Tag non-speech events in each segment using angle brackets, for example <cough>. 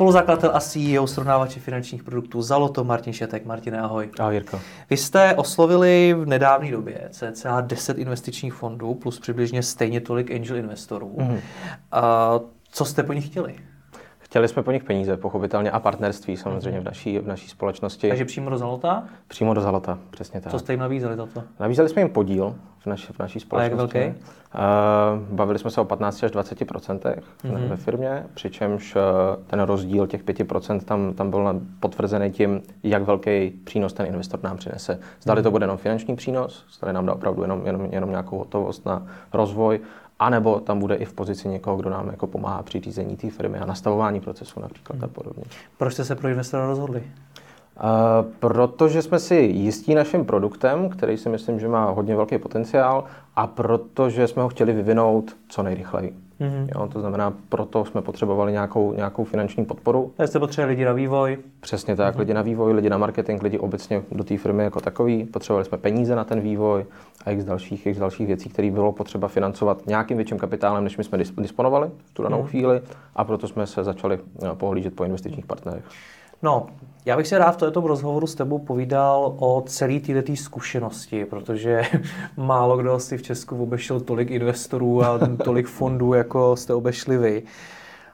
Spoluzakladatel a CEO srovnávače finančních produktů Zaloto, Martin Šetek. Martine, ahoj. Ahoj, Jirko. Vy jste oslovili v nedávné době cca 10 investičních fondů plus přibližně stejně tolik angel investorů. Mm-hmm. A co jste po nich chtěli? Chtěli jsme po nich peníze, pochopitelně, a partnerství samozřejmě v naší, v naší společnosti. Takže přímo do Zalota? Přímo do Zalota, přesně tak. Co jste jim nabízeli za to? Nabízeli jsme jim podíl v, naši, v naší společnosti. A jak velký? Uh, bavili jsme se o 15 až 20 procentech mm-hmm. ve firmě, přičemž uh, ten rozdíl těch 5% tam, tam byl potvrzený tím, jak velký přínos ten investor nám přinese. Zdali mm-hmm. to bude jenom finanční přínos, zdali nám dá opravdu jenom, jenom, jenom nějakou hotovost na rozvoj, a nebo tam bude i v pozici někoho, kdo nám jako pomáhá při řízení té firmy a nastavování procesu například hmm. a podobně. Proč jste se pro investora rozhodli? Uh, protože jsme si jistí naším produktem, který si myslím, že má hodně velký potenciál a protože jsme ho chtěli vyvinout co nejrychleji. Mm-hmm. Jo, to znamená, proto jsme potřebovali nějakou, nějakou finanční podporu. Takže jste potřebovali lidi na vývoj. Přesně tak, mm-hmm. lidi na vývoj, lidi na marketing, lidi obecně do té firmy jako takový. Potřebovali jsme peníze na ten vývoj a x dalších, x dalších věcí, které bylo potřeba financovat nějakým větším kapitálem, než my jsme disponovali v tu danou mm-hmm. chvíli a proto jsme se začali eh, pohlížet po investičních partnerech. No, já bych se rád v tomto rozhovoru s tebou povídal o celé této zkušenosti, protože <laughs> málo kdo si v Česku obešel tolik investorů a tolik fondů, jako jste obešli vy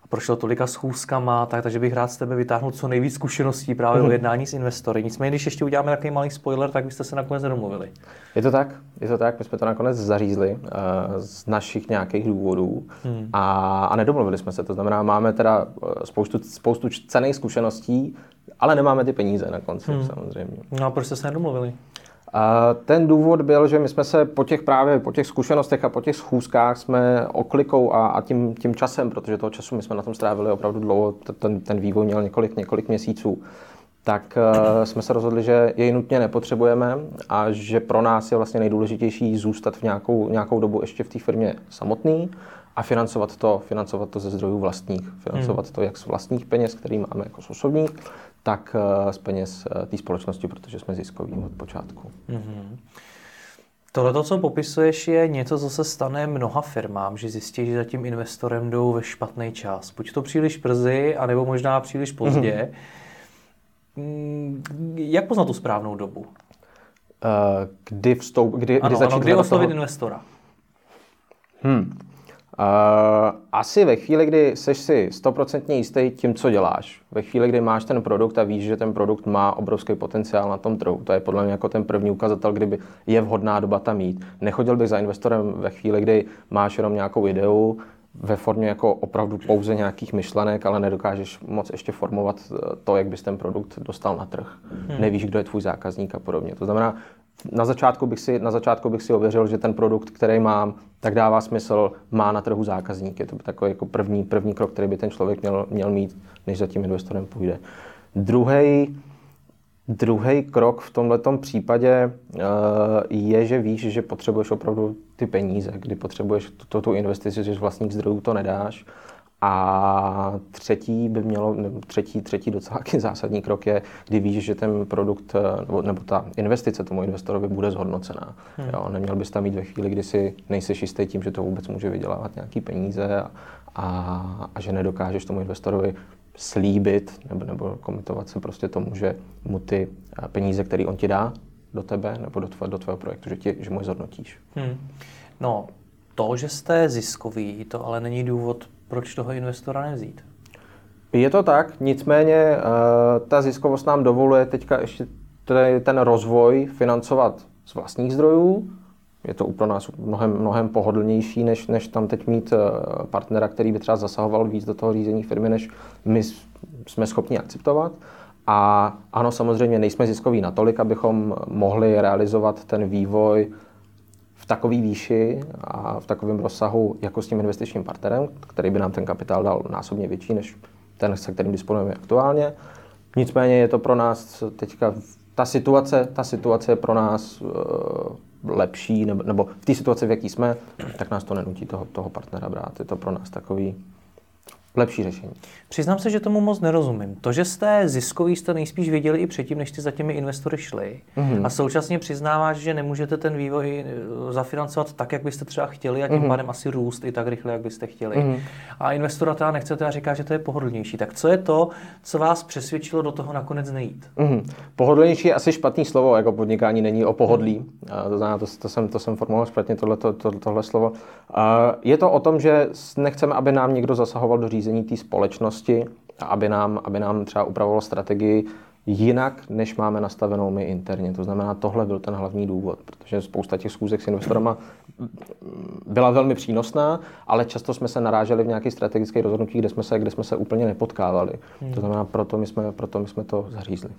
prošel tolika schůzkama, tak, takže bych rád z tebe vytáhnul co nejvíc zkušeností právě mm. o jednání s investory. Nicméně, když ještě uděláme takový malý spoiler, tak byste se nakonec nedomluvili. Je to tak, je to tak, my jsme to nakonec zařízli uh, z našich nějakých důvodů mm. a, a nedomluvili jsme se. To znamená, máme teda eh, spoustu, spoustu cených zkušeností, ale nemáme ty peníze na konci mm. samozřejmě. No a proč jste se nedomluvili? A ten důvod byl, že my jsme se po těch právě po těch zkušenostech a po těch schůzkách jsme oklikou a, a tím, tím časem, protože toho času my jsme na tom strávili opravdu dlouho, ten, ten vývoj měl několik, několik měsíců, tak uh, jsme se rozhodli, že jej nutně nepotřebujeme a že pro nás je vlastně nejdůležitější zůstat v nějakou, nějakou dobu ještě v té firmě samotný a financovat to, financovat to ze zdrojů vlastních, financovat hmm. to jak z vlastních peněz, který máme jako z osobních, tak eh, z peněz eh, té společnosti, protože jsme ziskoví od počátku. Mm-hmm. Tohle, co popisuješ, je něco, co se stane mnoha firmám, že zjistí, že za tím investorem jdou ve špatný čas. Buď to příliš brzy, anebo možná příliš pozdě. Mm-hmm. Jak poznat tu správnou dobu? Uh, kdy vstoup, kdy, ano, kdy začít ano, kdy oslovit toho... investora? Hmm. Uh, asi ve chvíli, kdy jsi si stoprocentně jistý tím, co děláš, ve chvíli, kdy máš ten produkt a víš, že ten produkt má obrovský potenciál na tom trhu, to je podle mě jako ten první ukazatel, kdyby je vhodná doba tam mít. Nechodil bych za investorem ve chvíli, kdy máš jenom nějakou ideu, ve formě jako opravdu pouze nějakých myšlenek, ale nedokážeš moc ještě formovat eh, to, jak bys ten produkt dostal na trh. Hmm. Nevíš, kdo je tvůj zákazník a podobně. To znamená, na začátku, bych si, na začátku bych si ověřil, že ten produkt, který mám, tak dává smysl, má na trhu zákazník. Je to takový jako první, první krok, který by ten člověk měl, měl mít, než za tím investorem půjde. Druhý Druhý krok v tomto případě uh, je, že víš, že potřebuješ opravdu ty peníze, kdy potřebuješ tu, tu investici, že z vlastních zdrojů to nedáš a třetí by mělo, nebo třetí, třetí docela zásadní krok je, kdy víš, že ten produkt nebo, nebo ta investice tomu investorovi bude zhodnocená. Hmm. Jo, neměl bys tam mít ve chvíli, kdy si nejseš jistý tím, že to vůbec může vydělávat nějaký peníze a, a, a že nedokážeš tomu investorovi slíbit nebo, nebo komitovat se prostě tomu, že mu ty peníze, které on ti dá do tebe nebo do, tvoje, do tvého projektu, že, ti, že mu je zhodnotíš. Hmm. No, to, že jste ziskový, to ale není důvod, proč toho investora nevzít? Je to tak, nicméně eh, ta ziskovost nám dovoluje teďka ještě ten rozvoj financovat z vlastních zdrojů. Je to pro nás mnohem, mnohem pohodlnější, než, než tam teď mít eh, partnera, který by třeba zasahoval víc do toho řízení firmy, než my jsme schopni akceptovat. A ano, samozřejmě nejsme ziskoví natolik, abychom mohli realizovat ten vývoj v takové výši a v takovém rozsahu jako s tím investičním partnerem, který by nám ten kapitál dal násobně větší než ten, se kterým disponujeme aktuálně. Nicméně je to pro nás teďka, ta situace, ta situace je pro nás uh, lepší, nebo, nebo v té situaci, v jaký jsme, tak nás to nenutí toho, toho partnera brát. Je to pro nás takový lepší řešení. Přiznám se, že tomu moc nerozumím. To, že jste ziskový, jste nejspíš věděli i předtím, než jste za těmi investory šli. Mm-hmm. A současně přiznáváš, že nemůžete ten vývoj eh, zafinancovat tak, jak byste třeba chtěli a tím mm-hmm. pádem asi růst i tak rychle, jak byste chtěli. Mm-hmm. A investora teda nechcete a říká, že to je pohodlnější. Tak co je to, co vás přesvědčilo do toho nakonec nejít? Mm-hmm. Pohodlnější je asi špatný slovo, jako podnikání není o pohodlí. Mm-hmm. To znamená, to, to, jsem, to jsem formuloval špatně, tohle, to, to, tohle slovo. Je to o tom, že nechceme, aby nám někdo zasahoval do řízení řízení té společnosti, aby nám, aby nám třeba upravovalo strategii jinak, než máme nastavenou my interně. To znamená, tohle byl ten hlavní důvod, protože spousta těch schůzek s investorama byla velmi přínosná, ale často jsme se naráželi v nějakých strategických rozhodnutích, kde jsme se, kde jsme se úplně nepotkávali. Hmm. To znamená, proto my jsme, proto my jsme to zařízli.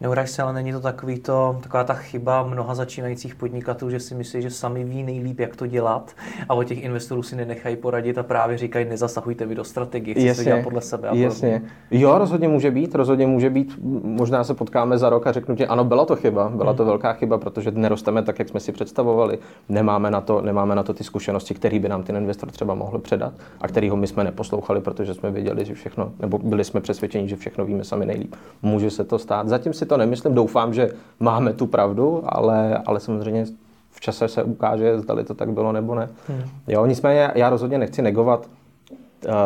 Neuraž se, ale není to takový to, taková ta chyba mnoha začínajících podnikatelů, že si myslí, že sami ví nejlíp, jak to dělat a od těch investorů si nenechají poradit a právě říkají, nezasahujte vy do strategie, chci se dělat podle sebe. A jasně. Jo, rozhodně může být, rozhodně může být. Možná se potkáme za rok a řeknu ti, ano, byla to chyba, byla to velká chyba, protože nerosteme tak, jak jsme si představovali, nemáme na to, nemáme na to ty zkušenosti, které by nám ten investor třeba mohl předat a kterýho my jsme neposlouchali, protože jsme věděli, že všechno, nebo byli jsme přesvědčeni, že všechno víme sami nejlíp. Může se to stát. Zatím si to nemyslím, doufám, že máme tu pravdu, ale, ale samozřejmě v čase se ukáže, zda to tak bylo nebo ne. Hmm. Jo, nicméně já rozhodně nechci negovat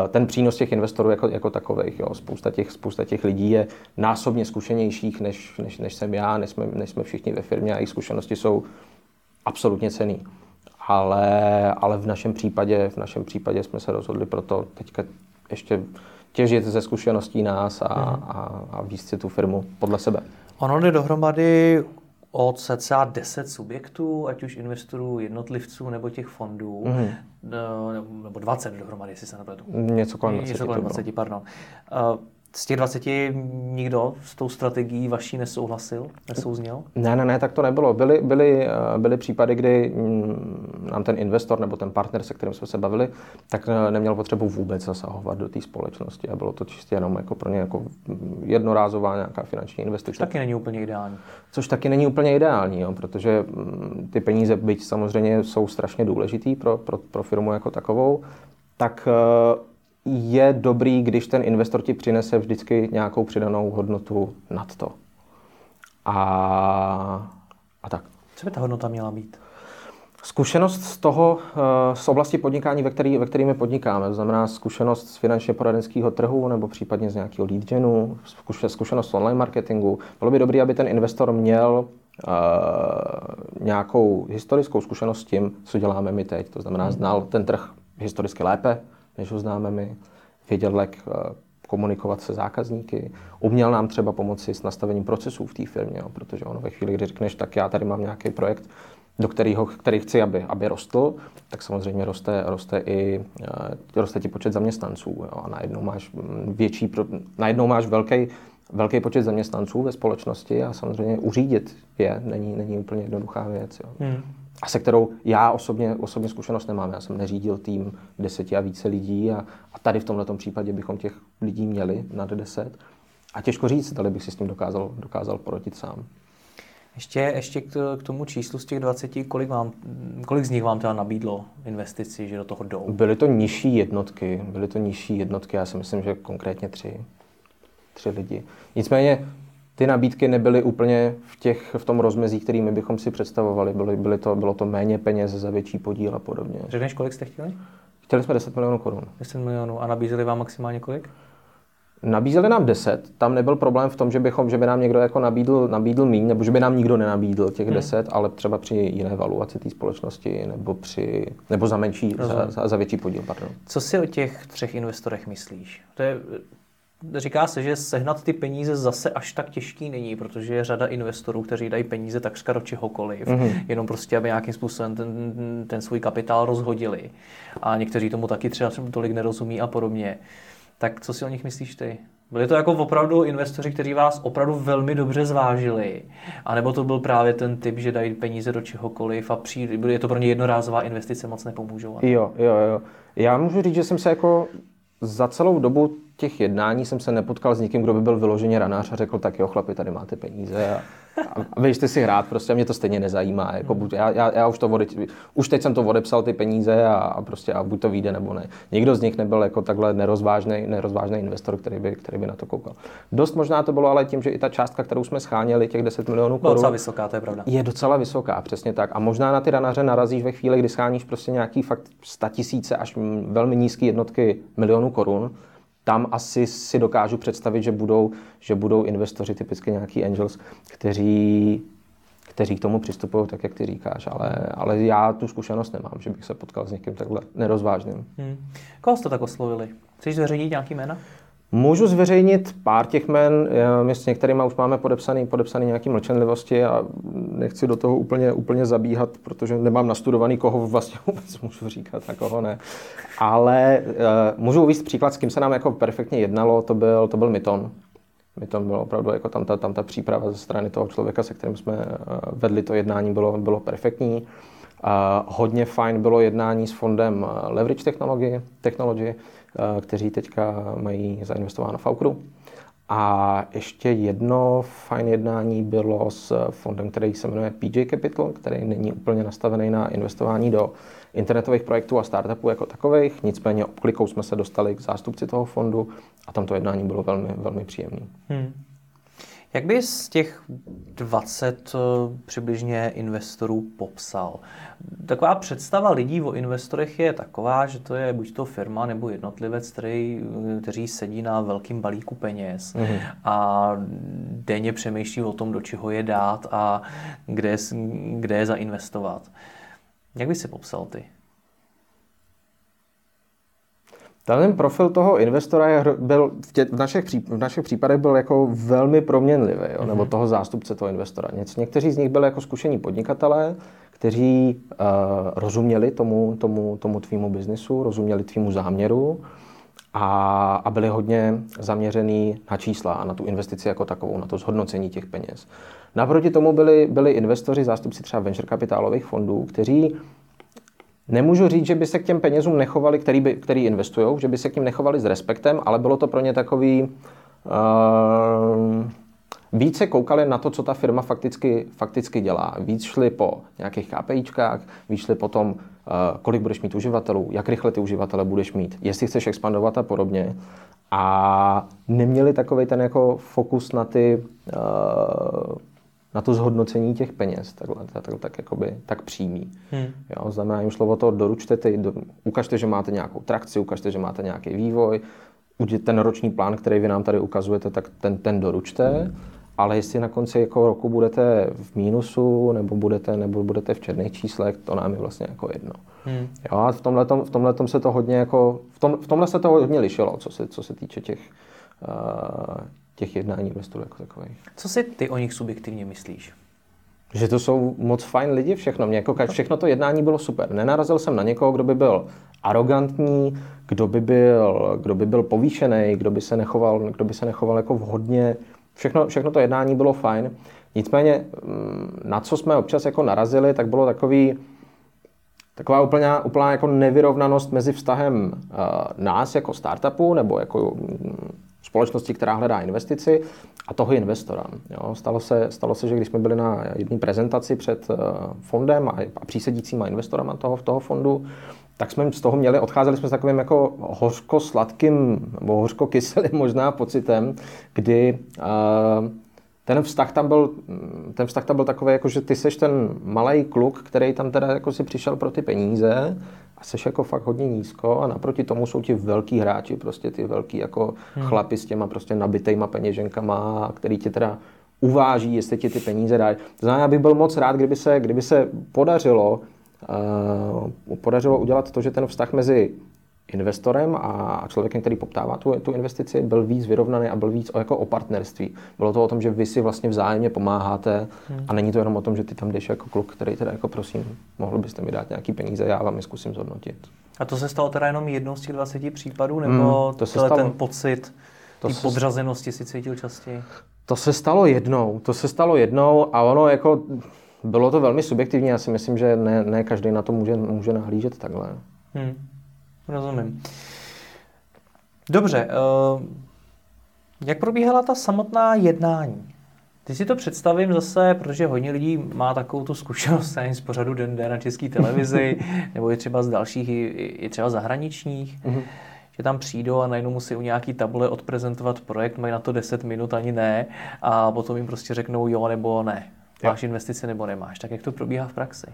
ten přínos těch investorů jako, jako takových. Jo. Spousta, těch, spousta těch lidí je násobně zkušenějších, než, než, než jsem já, než jsme, než jsme všichni ve firmě a jejich zkušenosti jsou absolutně cený ale, ale v našem případě, v našem případě jsme se rozhodli pro to teďka ještě těžit ze zkušeností nás a, hmm. a, a víc si tu firmu podle sebe. Ono jde dohromady o cca 10 subjektů, ať už investorů, jednotlivců nebo těch fondů, mm. nebo 20 dohromady, jestli se nepletu. Něco kolem 20. Něco kolem 20, pardon. Uh, z těch 20 nikdo s tou strategií vaší nesouhlasil, nesouzněl? Ne, ne, ne, tak to nebylo. Byly, byly, eh, byly případy, kdy mm, nám ten investor nebo ten partner, se kterým jsme se bavili, tak eh, neměl potřebu vůbec zasahovat do té společnosti a bylo to čistě jenom jako pro ně jako jednorázová nějaká finanční investice. Což taky není úplně ideální. Což taky není úplně ideální, jo, protože mm, ty peníze, byť samozřejmě jsou strašně důležitý pro, pro, pro firmu jako takovou, tak eh, je dobrý, když ten investor ti přinese vždycky nějakou přidanou hodnotu nad to. A, a tak. Co by ta hodnota měla být? Zkušenost z toho, eh, z oblasti podnikání, ve, který, ve kterými podnikáme, to znamená zkušenost z finančně poradenského trhu nebo případně z nějakého lead genu, zkušenost z online marketingu. Bylo by dobré, aby ten investor měl uh, nějakou historickou zkušenost s tím, co děláme my teď. To znamená, znal ten trh historicky lépe, než ho známe my. Věděl, jak eh, komunikovat se zákazníky. Uměl nám třeba pomoci s nastavením procesů v té firmě, jo, protože ono ve chvíli, kdy řekneš, tak já tady mám nějaký projekt, do kterého, který chci, aby, aby rostl, tak samozřejmě roste, roste i eh, roste ti počet zaměstnanců. Jo, a najednou máš mm, větší, najednou máš velký, velký počet zaměstnanců ve společnosti a samozřejmě uřídit je není, není úplně jednoduchá věc. Jo. Hmm a se kterou já osobně, osobně zkušenost nemám. Já jsem neřídil tým deseti a více lidí a, a tady v tomto případě bychom těch lidí měli nad deset. A těžko říct, zda bych si s tím dokázal, dokázal porodit sám. Ještě, ještě k tomu číslu z těch 20, kolik, vám, kolik z nich vám teda nabídlo investici, že do toho jdou? Byly to nižší jednotky, byly to nižší jednotky, já si myslím, že konkrétně tři, tři lidi. Nicméně ty nabídky nebyly úplně v, těch, v tom rozmezí, kterými bychom si představovali. Byly, byly to, bylo to méně peněz za větší podíl a podobně. Řekneš, kolik jste chtěli? Chtěli jsme 10 milionů korun. 10 milionů. A nabízeli vám maximálně kolik? Nabízeli nám 10, tam nebyl problém v tom, že, bychom, že by nám někdo jako nabídl, nabídl míň, nebo že by nám nikdo nenabídl těch hmm. 10, ale třeba při jiné valuaci té společnosti, nebo, při, nebo za menší, za, za, za větší podíl. Pardon. Co si o těch třech investorech myslíš? To je Říká se, že sehnat ty peníze zase až tak těžký není, protože je řada investorů, kteří dají peníze takřka do čehokoliv, mm-hmm. jenom prostě, aby nějakým způsobem ten, ten svůj kapitál rozhodili. A někteří tomu taky třeba tolik nerozumí a podobně. Tak co si o nich myslíš ty? Byli to jako opravdu investoři, kteří vás opravdu velmi dobře zvážili? A nebo to byl právě ten typ, že dají peníze do čehokoliv a přijde, je to pro ně jednorázová investice, moc nepomůžou? Jo, jo, jo. Já můžu říct, že jsem se jako za celou dobu těch jednání jsem se nepotkal s někým, kdo by byl vyloženě ranář a řekl, tak jo chlapi, tady máte peníze a, a běžte si hrát, prostě a mě to stejně nezajímá. Jako buď, já, já, já, už, to vode, už teď jsem to odepsal ty peníze a, a prostě a buď to vyjde nebo ne. Nikdo z nich nebyl jako takhle nerozvážný, nerozvážný investor, který by, který by na to koukal. Dost možná to bylo ale tím, že i ta částka, kterou jsme scháněli, těch 10 milionů korun, docela vysoká, to je pravda. Je docela vysoká, přesně tak. A možná na ty ranaře narazíš ve chvíli, kdy scháníš prostě nějaký fakt 100 tisíce až velmi nízké jednotky milionů korun, tam asi si dokážu představit, že budou, že budou investoři, typicky nějaký angels, kteří, kteří k tomu přistupují tak, jak ty říkáš, ale, ale já tu zkušenost nemám, že bych se potkal s někým takhle nerozvážným. Hmm. Koho jste tak oslovili? Chceš zveřejnit nějaký jména? Můžu zveřejnit pár těch men, my s některými už máme podepsaný, podepsaný nějaký mlčenlivosti a nechci do toho úplně, úplně zabíhat, protože nemám nastudovaný, koho vlastně <laughs> vůbec můžu říkat a koho ne. Ale uh, můžu uvíct příklad, s kým se nám jako perfektně jednalo, to byl, to byl Myton. Myton byl opravdu jako tam ta, tam ta příprava ze strany toho člověka, se kterým jsme uh, vedli to jednání, bylo, bylo perfektní. Uh, hodně fajn bylo jednání s fondem Leverage Technology, Technology Eh, kteří teďka mají zainvestováno v Aukru. A ještě jedno fajn jednání bylo s fondem, který se jmenuje PJ Capital, který není úplně nastavený na investování do internetových projektů a startupů jako takových. Nicméně obklikou jsme se dostali k zástupci toho fondu a tam to jednání bylo velmi, velmi příjemné. Hmm. Jak by z těch 20 eh, přibližně investorů popsal? Taková představa lidí o investorech je taková, že to je buď to firma nebo jednotlivec, který, eh, kteří sedí na velkým balíku peněz mm-hmm. a denně přemýšlí o tom, do čeho je dát a kde, kde je zainvestovat. Jak by si popsal ty? Ten profil toho investora je, byl v, tě, v, našich, v našich případech byl jako velmi proměnlivý, jo, nebo mhm. toho zástupce toho investora. někteří z nich byli jako zkušení podnikatelé, kteří uh, rozuměli tomu, tomu, tomu tvýmu biznisu, rozuměli tvýmu záměru a, a byli hodně zaměřený na čísla a na tu investici jako takovou, na to zhodnocení těch peněz. Naproti tomu byli, byli investoři, zástupci třeba venture kapitálových fondů, kteří Nemůžu říct, že by se k těm penězům nechovali, který, by, který investují, že by se k ním nechovali s respektem, ale bylo to pro ně takový... Uh, více koukali na to, co ta firma fakticky, fakticky dělá. Víc šli po nějakých KPIčkách, víc šli po tom, uh, kolik budeš mít uživatelů, jak rychle ty uživatele budeš mít, jestli chceš expandovat a podobně. A neměli takový ten jako fokus na ty uh, na to zhodnocení těch peněz, takhle, tak, tak, jakoby, tak přímý. Hmm. Jo, znamená jim slovo to, doručte ty, do, ukažte, že máte nějakou trakci, ukažte, že máte nějaký vývoj, ten roční plán, který vy nám tady ukazujete, tak ten, ten doručte, hmm. ale jestli na konci jako roku budete v mínusu, nebo budete, nebo budete v černých číslech, to nám je vlastně jako jedno. Hmm. Jo, a v tomhle v tomhletom se to hodně jako, v, tom, v tomhle se to hodně lišilo, co se, co se týče těch, uh, těch jednání investorů jako takových. Co si ty o nich subjektivně myslíš? Že to jsou moc fajn lidi všechno. Mě jako všechno to jednání bylo super. Nenarazil jsem na někoho, kdo by byl arrogantní, kdo by byl, kdo by byl povýšený, kdo by se nechoval, kdo by se nechoval jako vhodně. Všechno, všechno to jednání bylo fajn. Nicméně, mm, na co jsme občas jako narazili, tak bylo takový, taková úplná, úplná jako nevyrovnanost mezi vztahem uh, nás jako startupu nebo jako mm, společnosti, která hledá investici a toho investora. Jo, stalo, se, stalo se, že když jsme byli na jedné prezentaci před uh, fondem a, a přísedícíma investorama toho, toho fondu, tak jsme z toho měli, odcházeli jsme s takovým jako hořko-sladkým, nebo hořko-kyselým <laughs> možná pocitem, kdy uh, ten vztah tam byl, ten vztah tam byl takový, jako že ty seš ten malý kluk, který tam teda jako si přišel pro ty peníze a seš jako fakt hodně nízko a naproti tomu jsou ti velký hráči, prostě ty velký jako hmm. chlapi s těma prostě nabitejma peněženkama, který ti teda uváží, jestli ti ty peníze dají. To znamená, já bych byl moc rád, kdyby se, kdyby se podařilo, uh, podařilo udělat to, že ten vztah mezi investorem a člověkem, který poptává tu, tu investici, byl víc vyrovnaný a byl víc o, jako o partnerství. Bylo to o tom, že vy si vlastně vzájemně pomáháte hmm. a není to jenom o tom, že ty tam jdeš jako kluk, který teda jako prosím, mohl byste mi dát nějaký peníze, já vám je zkusím zhodnotit. A to se stalo teda jenom jednou z těch 20 případů, nebo hmm, to se stalo. ten pocit to se... podřazenosti si cítil častěji? To se stalo jednou, to se stalo jednou a ono jako bylo to velmi subjektivní, já si myslím, že ne, ne každý na to může, může nahlížet takhle. Hmm. Rozumím. Dobře, uh, jak probíhala ta samotná jednání? Ty si to představím zase, protože hodně lidí má takovou tu zkušenost nevím, z pořadu Den D na české televizi, <laughs> nebo i třeba z dalších, i, i třeba zahraničních, mm-hmm. že tam přijdou a najednou musí u nějaký tabule odprezentovat projekt, mají na to 10 minut, ani ne, a potom jim prostě řeknou jo nebo ne. Máš investice nebo nemáš. Tak jak to probíhá v praxi?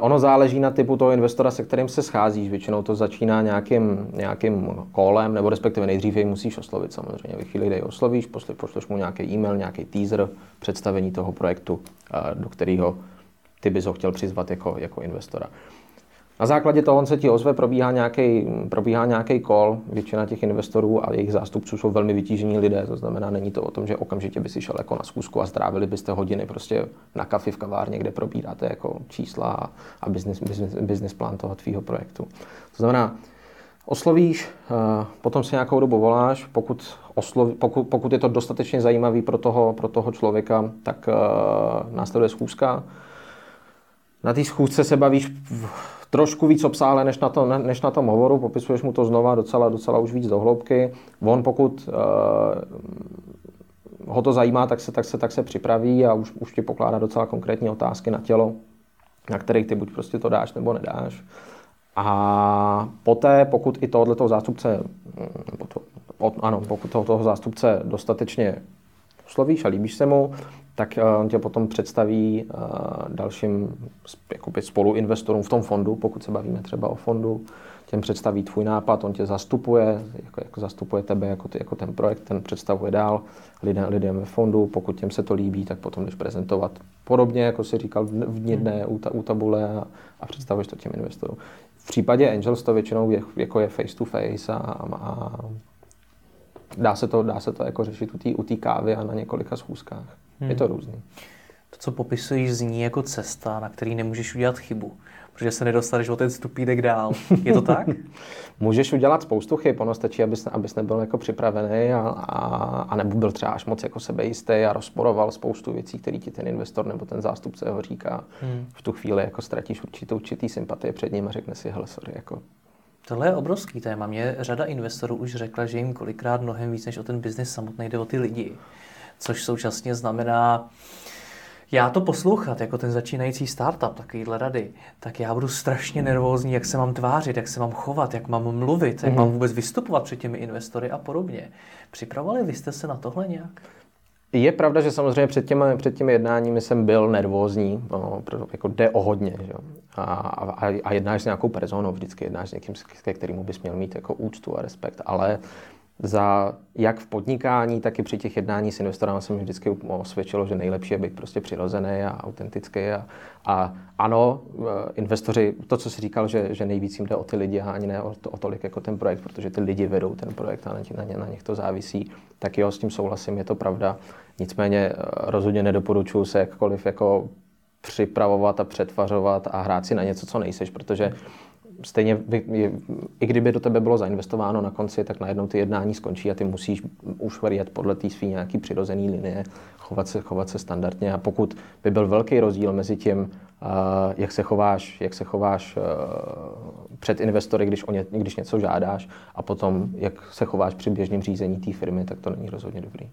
Ono záleží na typu toho investora, se kterým se scházíš. Většinou to začíná nějakým, nějakým kolem, nebo respektive nejdřív jej musíš oslovit samozřejmě. Ve chvíli, kdy jej oslovíš, pošleš mu nějaký e-mail, nějaký teaser, představení toho projektu, do kterého ty bys ho chtěl přizvat jako, jako investora. Na základě toho on se ti ozve, probíhá nějaký, probíhá nějaký. Většina těch investorů a jejich zástupců jsou velmi vytížení lidé, to znamená, není to o tom, že okamžitě by si šel jako na zkusku a strávili byste hodiny prostě na kafi v kavárně, kde probíráte jako čísla a business, business, business plán toho tvýho projektu. To znamená, oslovíš, eh, potom si nějakou dobu voláš, pokud, osloví, pokud, pokud je to dostatečně zajímavý pro toho, pro toho člověka, tak uh, následuje schůzka. Na té schůzce se bavíš trošku víc obsáhle než na, to, než na tom hovoru, popisuješ mu to znova docela, docela už víc do hloubky. On pokud uh, ho to zajímá, tak se, tak se, tak se připraví a už, už ti pokládá docela konkrétní otázky na tělo, na kterých ty buď prostě to dáš nebo nedáš. A poté, pokud i tohoto zástupce, to, ano, pokud toho zástupce dostatečně oslovíš a líbíš se mu, tak eh, on tě potom představí eh, dalším jakoby spoluinvestorům v tom fondu, pokud se bavíme třeba o fondu, těm představí tvůj nápad, on tě zastupuje, jako, jako zastupuje tebe jako, ty, jako ten projekt, ten představuje dál lidem, lidem ve fondu, pokud těm se to líbí, tak potom jdeš prezentovat podobně, jako si říkal v dní dne u, ta, u tabule a, a představuješ to těm investorům. V případě Angels to většinou je, jako je face to face a, a dá se to, dá se to jako řešit u té kávy a na několika schůzkách. Hmm. Je to různý. To, co popisuješ, zní jako cesta, na který nemůžeš udělat chybu, protože se nedostaneš o ten stupínek dál. Je to tak? <laughs> Můžeš udělat spoustu chyb, ono stačí, abys, abys nebyl jako připravený a, a, a nebo byl třeba až moc jako sebejistý a rozporoval spoustu věcí, které ti ten investor nebo ten zástupce ho říká. Hmm. V tu chvíli jako ztratíš určitou určitý sympatie před ním a řekne si, hele, sorry, jako Tohle je obrovský téma. Mě řada investorů už řekla, že jim kolikrát mnohem víc než o ten biznis samotný jde o ty lidi což současně znamená, já to poslouchat jako ten začínající startup, takovýhle rady, tak já budu strašně nervózní, jak se mám tvářit, jak se mám chovat, jak mám mluvit, jak mm-hmm. mám vůbec vystupovat před těmi investory a podobně. Připravovali vy jste se na tohle nějak? Je pravda, že samozřejmě před těmi, před těmi jednáními jsem byl nervózní, no, jako jde o hodně. Že? A, a, a jednáš s nějakou personou, vždycky jednáš s někým, ke kterému bys měl mít jako úctu a respekt, ale za jak v podnikání, tak i při těch jednání s investorem se mi vždycky osvědčilo, že nejlepší je být prostě přirozený a autentický. A, a ano, eh, investoři, to, co jsi říkal, že, že nejvíc jim jde o ty lidi a ani ne o, to, o tolik jako ten projekt, protože ty lidi vedou ten projekt a na, na, ně, na nich to závisí, tak jo, s tím souhlasím, je to pravda. Nicméně eh, rozhodně nedoporučuji se jakkoliv jako připravovat a přetvařovat a hrát si na něco, co nejseš, protože stejně, i kdyby do tebe bylo zainvestováno na konci, tak najednou ty jednání skončí a ty musíš už jet podle té svý nějaký přirozený linie, chovat se, chovat se standardně. A pokud by byl velký rozdíl mezi tím, jak se chováš, jak se chováš před investory, když, o ně, když něco žádáš, a potom, jak se chováš při běžném řízení té firmy, tak to není rozhodně dobrý.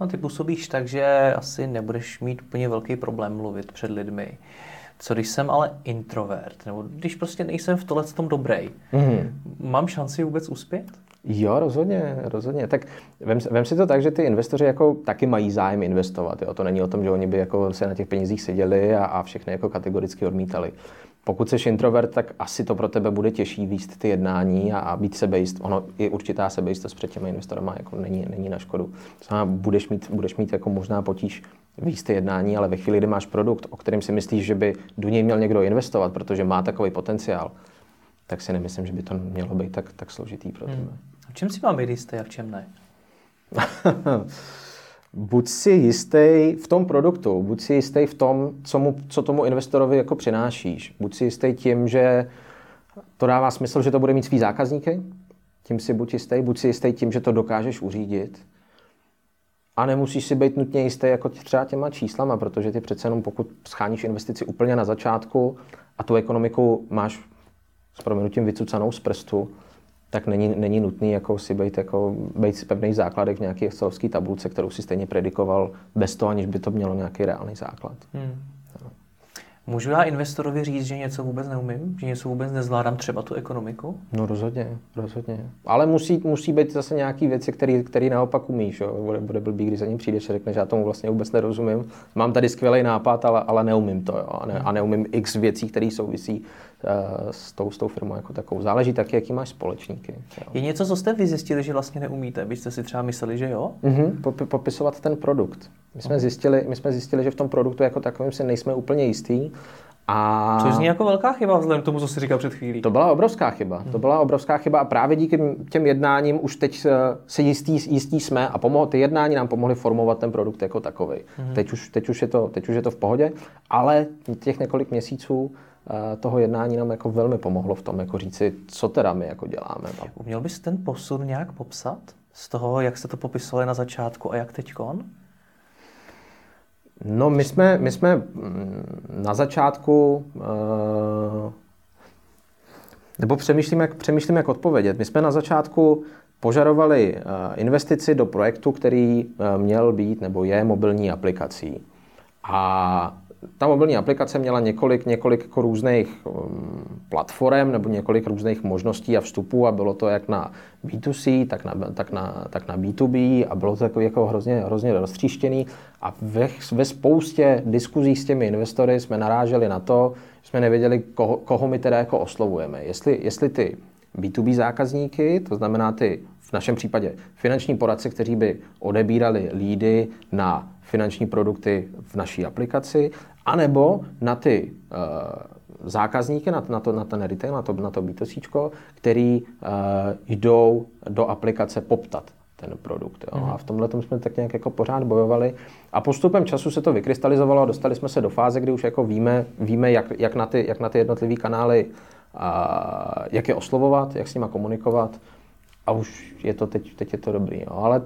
No, ty působíš tak, že asi nebudeš mít úplně velký problém mluvit před lidmi. Co když jsem ale introvert, nebo když prostě nejsem v tohle tom dobrý, mm-hmm. mám šanci vůbec uspět? Jo, rozhodně, rozhodně. Tak vem, vem si to tak, že ty investoři jako taky mají zájem investovat. Jo? To není o tom, že oni by jako se na těch penězích seděli a, a všechny jako kategoricky odmítali. Pokud jsi introvert, tak asi to pro tebe bude těžší výst ty jednání a, a být sebejist. Ono i určitá sebejistost před těmi investorama jako není, není na škodu. Znamená, budeš mít, budeš mít jako možná potíž výst ty jednání, ale ve chvíli, kdy máš produkt, o kterém si myslíš, že by do něj měl někdo investovat, protože má takový potenciál, tak si nemyslím, že by to mělo být tak, tak složitý pro tebe. Hmm. V čem si mám být jistý a v čem ne? <laughs> buď si jistý v tom produktu, buď si jistý v tom, co, mu, co tomu investorovi jako přinášíš. Buď si jistý tím, že to dává smysl, že to bude mít svý zákazníky, tím si buď jistý, buď si jistý tím, že to dokážeš uřídit. A nemusíš si být nutně jistý jako třeba těma číslama, protože ty přece jenom pokud scháníš investici úplně na začátku a tu ekonomiku máš s proměnutím vycucanou z prstu, tak není, není nutný jako si být, jako, být pevný základek v nějaké excelovské tabulce, kterou si stejně predikoval bez toho, aniž by to mělo nějaký reálný základ. Hmm. Můžu já investorovi říct, že něco vůbec neumím, že něco vůbec nezvládám, třeba tu ekonomiku? No rozhodně, rozhodně. Ale musí, musí být zase nějaký věci, který, který naopak umíš. Jo. Bude, bude blbý, když za ním přijdeš a řekneš, že já tomu vlastně vůbec nerozumím. Mám tady skvělý nápad, ale, ale neumím to. Jo. A, ne, a neumím x věcí, které souvisí s, tou, s tou firmou jako takovou. Záleží taky, jaký máš společníky. Jo. Je něco, co jste vy zjistili, že vlastně neumíte? Byste si třeba mysleli, že jo? Mm-hmm, popisovat ten produkt. My jsme, zjistili, my jsme zjistili, že v tom produktu jako takovém si nejsme úplně jistý. A... Což zní jako velká chyba vzhledem k tomu, co jsi říkal před chvílí. To byla obrovská chyba. Hmm. To byla obrovská chyba a právě díky těm jednáním už teď se jistí, jistí jsme a pomohlo, ty jednání nám pomohly formovat ten produkt jako takový. Hmm. Teď, už, teď, už je to, teď už je to v pohodě, ale těch několik měsíců eh, toho jednání nám jako velmi pomohlo v tom, jako říci, co teda my jako děláme. Uměl bys ten posun nějak popsat? Z toho, jak jste to popisovali na začátku a jak teďkon? No, my jsme, my jsme mm, na začátku, eh, nebo přemýšlím jak, přemýšlím, jak odpovědět. My jsme na začátku požadovali eh, investici do projektu, který eh, měl být nebo je mobilní aplikací. A ta mobilní aplikace měla několik, několik jako různých um, platform nebo několik různých možností a vstupů a bylo to jak na B2C, tak na, tak na, tak na B2B a bylo to jako, hrozně, hrozně roztříštěný a ve, ve spoustě diskuzí s těmi investory jsme naráželi na to, že jsme nevěděli, koho, koho my teda jako oslovujeme. Jestli, jestli ty B2B zákazníky, to znamená ty v našem případě finanční poradce, kteří by odebírali lídy na finanční produkty v naší aplikaci, anebo na ty uh, zákazníky, na, na, to, na ten retail, na to, na to B2C, který uh, jdou do aplikace poptat ten produkt. Jo. A v tomhle jsme tak nějak jako pořád bojovali. A postupem času se to vykrystalizovalo a dostali jsme se do fáze, kdy už jako víme, víme jak, jak, na ty, jak na ty jednotlivé kanály, a jak je oslovovat, jak s nima komunikovat. A už je to teď, teď je to dobrý. Jo. Ale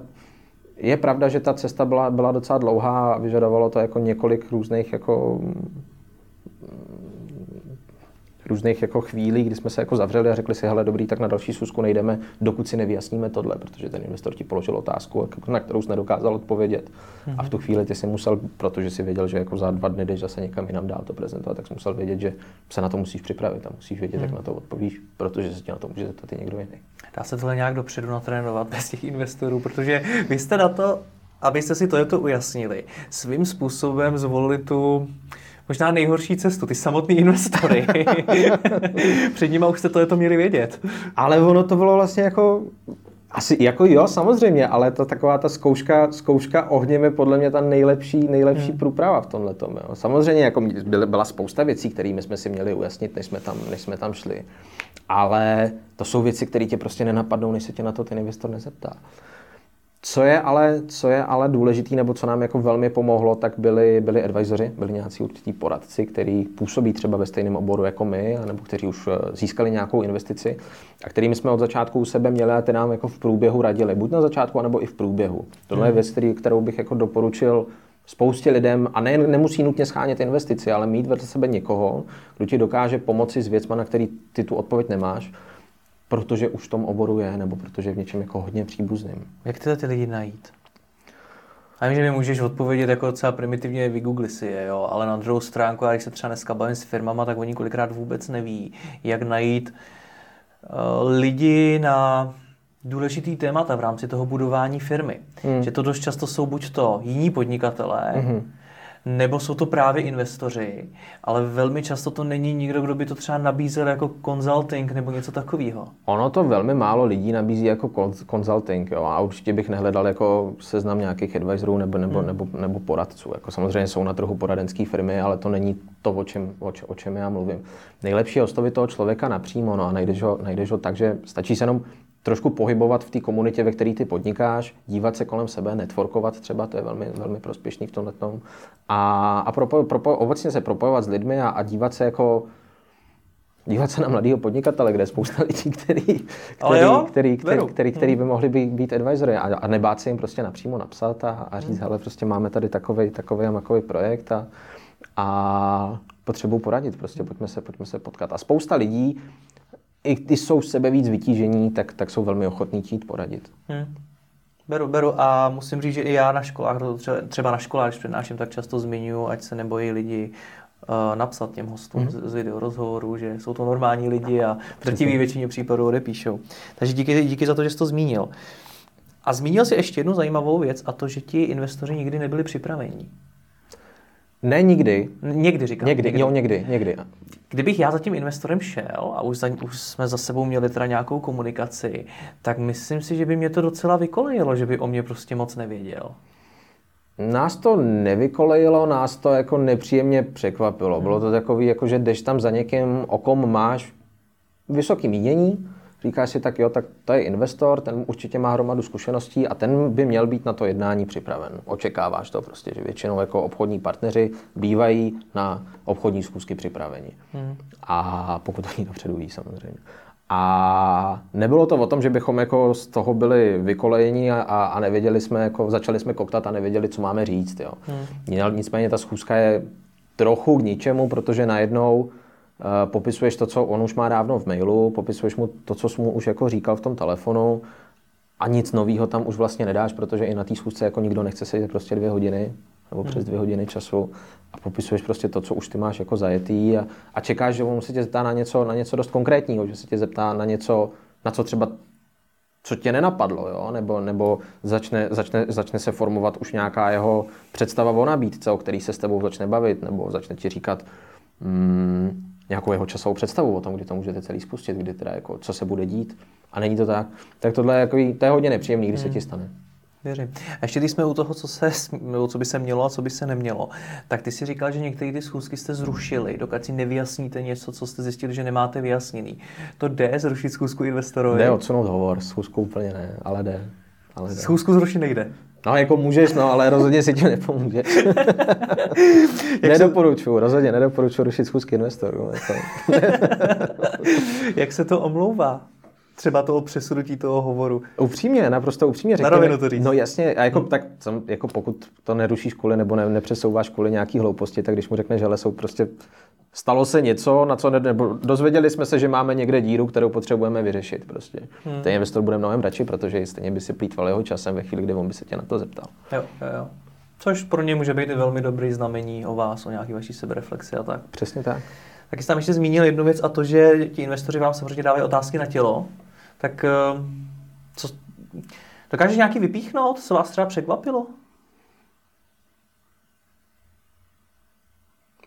je pravda, že ta cesta byla, byla docela dlouhá a vyžadovalo to jako několik různých jako různých jako chvílí, kdy jsme se jako zavřeli a řekli si, hele dobrý, tak na další schůzku nejdeme, dokud si nevyjasníme tohle, protože ten investor ti položil otázku, na kterou jsi nedokázal odpovědět. Mm-hmm. A v tu chvíli ty si musel, protože si věděl, že jako za dva dny jdeš zase někam jinam dál to prezentovat, tak jsi musel vědět, že se na to musíš připravit a musíš vědět, mm-hmm. jak mhm. na to odpovíš, protože se tě na to může zeptat i někdo jiný. Dá se tohle nějak dopředu natrénovat bez těch investorů, protože vy jste na to, abyste si to ujasnili, svým způsobem zvolili tu možná nejhorší cestu, ty samotný investory. <laughs> Před nimi už jste to, to měli vědět. Ale ono to bylo vlastně jako asi jako jo, samozřejmě, ale ta taková ta zkouška, zkouška ohněm je podle mě ta nejlepší, nejlepší hmm. průprava v tomhle tom. Samozřejmě jako byla spousta věcí, kterými jsme si měli ujasnit, než jsme tam, než jsme tam šli. Ale to jsou věci, které tě prostě nenapadnou, než se tě na to ten investor nezeptá. Co je ale, co je ale důležitý, nebo co nám jako velmi pomohlo, tak byli, byli advisoři, byli nějací určitý poradci, kteří působí třeba ve stejném oboru jako my, nebo kteří už eh, získali nějakou investici a kterými jsme od začátku u sebe měli a ty nám jako v průběhu radili, buď na začátku, nebo i v průběhu. Tohle hmm. je věc, který, kterou bych jako doporučil spoustě lidem, a ne, nemusí nutně schánět investici, ale mít vedle sebe někoho, kdo ti dokáže pomoci s věcma, na který ty tu odpověď nemáš protože už v tom oboru je, nebo protože je v něčem jako hodně příbuzným. Jak tyhle ty lidi najít? A vím, že mi můžeš odpovědět jako docela primitivně, vygoogli si je, jo, ale na druhou stránku, a když se třeba dneska bavím s firmama, tak oni kolikrát vůbec neví, jak najít uh, lidi na důležitý témata v rámci toho budování firmy. Hmm. Že to dost často jsou buď to jiní podnikatelé, hmm nebo jsou to právě investoři, ale velmi často to není nikdo, kdo by to třeba nabízel jako consulting nebo něco takového. Ono to velmi málo lidí nabízí jako consulting, jo, a určitě bych nehledal jako seznam nějakých advisorů nebo, nebo, hmm. nebo, nebo poradců. Jako samozřejmě jsou na trhu poradenské firmy, ale to není to, o čem, o, o čem já mluvím. Nejlepší je oslovit toho člověka napřímo, no a najdeš ho, najdeš ho tak, že stačí se jenom trošku pohybovat v té komunitě, ve které ty podnikáš, dívat se kolem sebe, networkovat třeba, to je velmi, velmi prospěšný v tomhle tom. A, a propo, propo, obecně se propojovat s lidmi a, a dívat se jako dívat se na mladého podnikatele, kde je spousta lidí, který, který, jo, který, který, který, který, by mohli být, být advisory a, a nebát se jim prostě napřímo napsat a, a říct, hmm. hele, prostě máme tady takový, takový a makový projekt a, a potřebuji poradit, prostě pojďme se, pojďme se potkat. A spousta lidí i když jsou sebe víc vytížení, tak, tak jsou velmi ochotní chtít poradit. Hmm. Beru, beru a musím říct, že i já na školách, třeba, na školách, když přednáším, tak často zmiňuji, ať se nebojí lidi uh, napsat těm hostům mm. z, z video rozhovoru, že jsou to normální lidi a v drtivé většině případů odepíšou. Takže díky, díky za to, že jsi to zmínil. A zmínil si ještě jednu zajímavou věc a to, že ti investoři nikdy nebyli připraveni. Ne nikdy. Někdy říkám. Někdy, někdy. jo, někdy, někdy. Kdybych já za tím investorem šel a už, za, už jsme za sebou měli teda nějakou komunikaci, tak myslím si, že by mě to docela vykolejilo, že by o mě prostě moc nevěděl. Nás to nevykolejilo, nás to jako nepříjemně překvapilo. Bylo to takový, jako že jdeš tam za někým, o kom máš vysoký mínění, říkáš si tak jo, tak to je investor, ten určitě má hromadu zkušeností a ten by měl být na to jednání připraven. Očekáváš to prostě, že většinou jako obchodní partneři bývají na obchodní schůzky připraveni. Hmm. A pokud oni dopředu ví samozřejmě. A nebylo to o tom, že bychom jako z toho byli vykolejeni a, a nevěděli jsme, jako začali jsme koktat a nevěděli, co máme říct. Jo. Hmm. Nicméně ta schůzka je trochu k ničemu, protože najednou uh, popisuješ to, co on už má dávno v mailu, popisuješ mu to, co jsi mu už jako říkal v tom telefonu a nic nového tam už vlastně nedáš, protože i na té schůzce jako nikdo nechce sedět prostě dvě hodiny nebo přes dvě hodiny času a popisuješ prostě to, co už ty máš jako zajetý a, a čekáš, že on se tě zeptá na něco, na něco dost konkrétního, že se tě zeptá na něco, na co třeba co tě nenapadlo, jo? Nebo, nebo začne, začne, začne se formovat už nějaká jeho představa o nabídce, o který se s tebou začne bavit, nebo začne ti říkat mm, nějakou jeho časovou představu o tom, kdy to můžete celý spustit, kdy teda jako, co se bude dít. A není to tak. Tak tohle je, jako, to je hodně nepříjemný, když hmm. se ti stane. Věřím. A ještě když jsme u toho, co, se, co by se mělo a co by se nemělo, tak ty si říkal, že některé ty schůzky jste zrušili, dokud si nevyjasníte něco, co jste zjistili, že nemáte vyjasněný. To jde zrušit schůzku investorovi? Jde odsunout hovor, schůzku úplně ne, ale jde. Ale jde. Schůzku zrušit nejde. No, jako můžeš, no, ale rozhodně si tím nepomůže. <laughs> nedoporučuju, rozhodně nedoporučuju rušit schůzky investorů. <laughs> Jak se to omlouvá? Třeba toho přesunutí toho hovoru. Upřímně, naprosto upřímně řekněme. Na to říct. No jasně, a jako, hmm. tak, jako pokud to nerušíš kvůli nebo ne, nepřesouváš kvůli nějaký hlouposti, tak když mu řekneš, že jsou prostě stalo se něco, na co ne, nebo dozvěděli jsme se, že máme někde díru, kterou potřebujeme vyřešit prostě. Hmm. Ten investor bude mnohem radši, protože stejně by si plýtval jeho časem ve chvíli, kdy on by se tě na to zeptal. Jo, jo, jo. Což pro ně může být velmi dobrý znamení o vás, o nějaký vaší sebereflexi a tak. Přesně tak. Taky jsi tam ještě zmínil jednu věc a to, že ti investoři vám samozřejmě dávají otázky na tělo tak eh, co, dokážeš nějaký vypíchnout, co vás třeba překvapilo?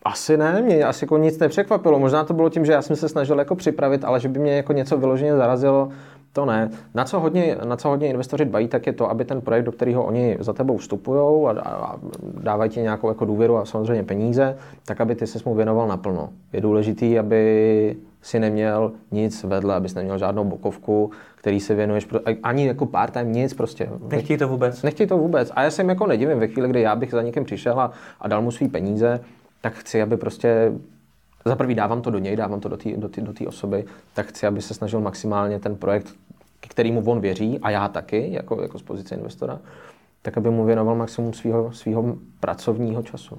Asi ne, mě asi jako nic nepřekvapilo. Možná to bylo tím, že já jsem se snažil jako připravit, ale že by mě jako něco vyloženě zarazilo, to ne. Na co hodně, na co hodně investoři dbají, tak je to, aby ten projekt, do kterého oni za tebou vstupují a, a dávají ti nějakou jako důvěru a samozřejmě peníze, tak aby ty se mu věnoval naplno. Je důležitý, aby si neměl nic vedle, abys neměl žádnou bokovku, který se věnuješ, ani jako part-time, nic prostě. Nechtějí to vůbec. Nechtějí to vůbec. A já jsem jako nedivím ve chvíli, kdy já bych za někým přišel a, a dal mu svý peníze, tak chci, aby prostě za prvý dávám to do něj, dávám to do té do do osoby, tak chci, aby se snažil maximálně ten projekt, k kterému on věří, a já taky, jako, jako z pozice investora, tak aby mu věnoval maximum svého svého pracovního času.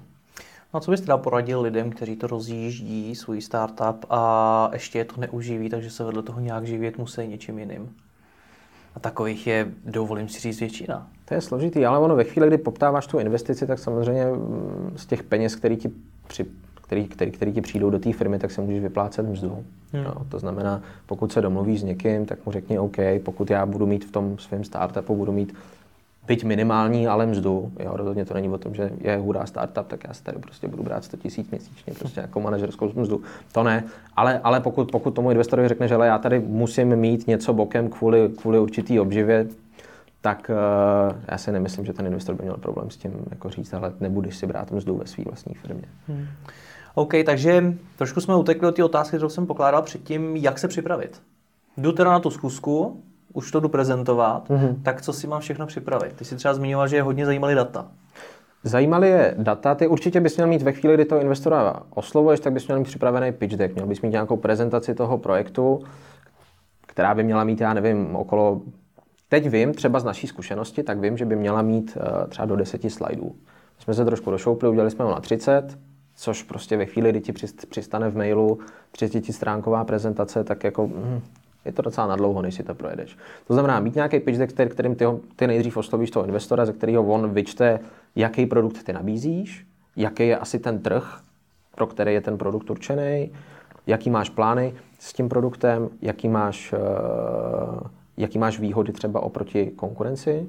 No a co byste dal poradil lidem, kteří to rozjíždí, svůj startup a ještě je to neuživí, takže se vedle toho nějak živit musí něčím jiným? A takových je, dovolím si říct, většina. To je složitý, ale ono ve chvíli, kdy poptáváš tu investici, tak samozřejmě mm, z těch peněz, který ti, při, který, který, který ti přijdou do té firmy, tak se můžeš vyplácet mzdu. Hmm. No, to znamená, pokud se domluvíš s někým, tak mu řekni OK, pokud já budu mít v tom svém startupu, budu mít byť minimální, ale mzdu. Jo, rozhodně to není o tom, že je hurá startup, tak já si tady prostě budu brát 100 tisíc měsíčně prostě jako manažerskou mzdu. To ne, ale, ale pokud, pokud tomu investorovi řekne, že já tady musím mít něco bokem kvůli, kvůli určitý obživě, tak uh, já si nemyslím, že ten investor by měl problém s tím jako říct, ale nebudeš si brát mzdu ve své vlastní firmě. Hmm. OK, takže trošku jsme utekli od té otázky, kterou jsem pokládal předtím, jak se připravit. Jdu teda na tu zkusku, už to jdu prezentovat, mm-hmm. tak co si mám všechno připravit? Ty jsi třeba zmiňoval, že je hodně zajímaly data. Zajímaly je data, ty určitě bys měl mít ve chvíli, kdy toho investora oslovuješ, tak bys měl mít připravený pitch deck, měl bys mít nějakou prezentaci toho projektu, která by měla mít, já nevím, okolo, teď vím, třeba z naší zkušenosti, tak vím, že by měla mít uh, třeba do deseti slajdů. My jsme se trošku došoupli, udělali jsme ho na 30, což prostě ve chvíli, kdy ti přistane v mailu 30 stránková prezentace, tak jako hm, je to docela nadlouho, než si to projedeš. To znamená mít nějaký pitch deck, kterým ty, ty nejdřív oslovíš toho investora, ze kterého on vyčte, jaký produkt ty nabízíš, jaký je asi ten trh, pro který je ten produkt určený, jaký máš plány s tím produktem, jaký máš, uh, jaký máš výhody třeba oproti konkurenci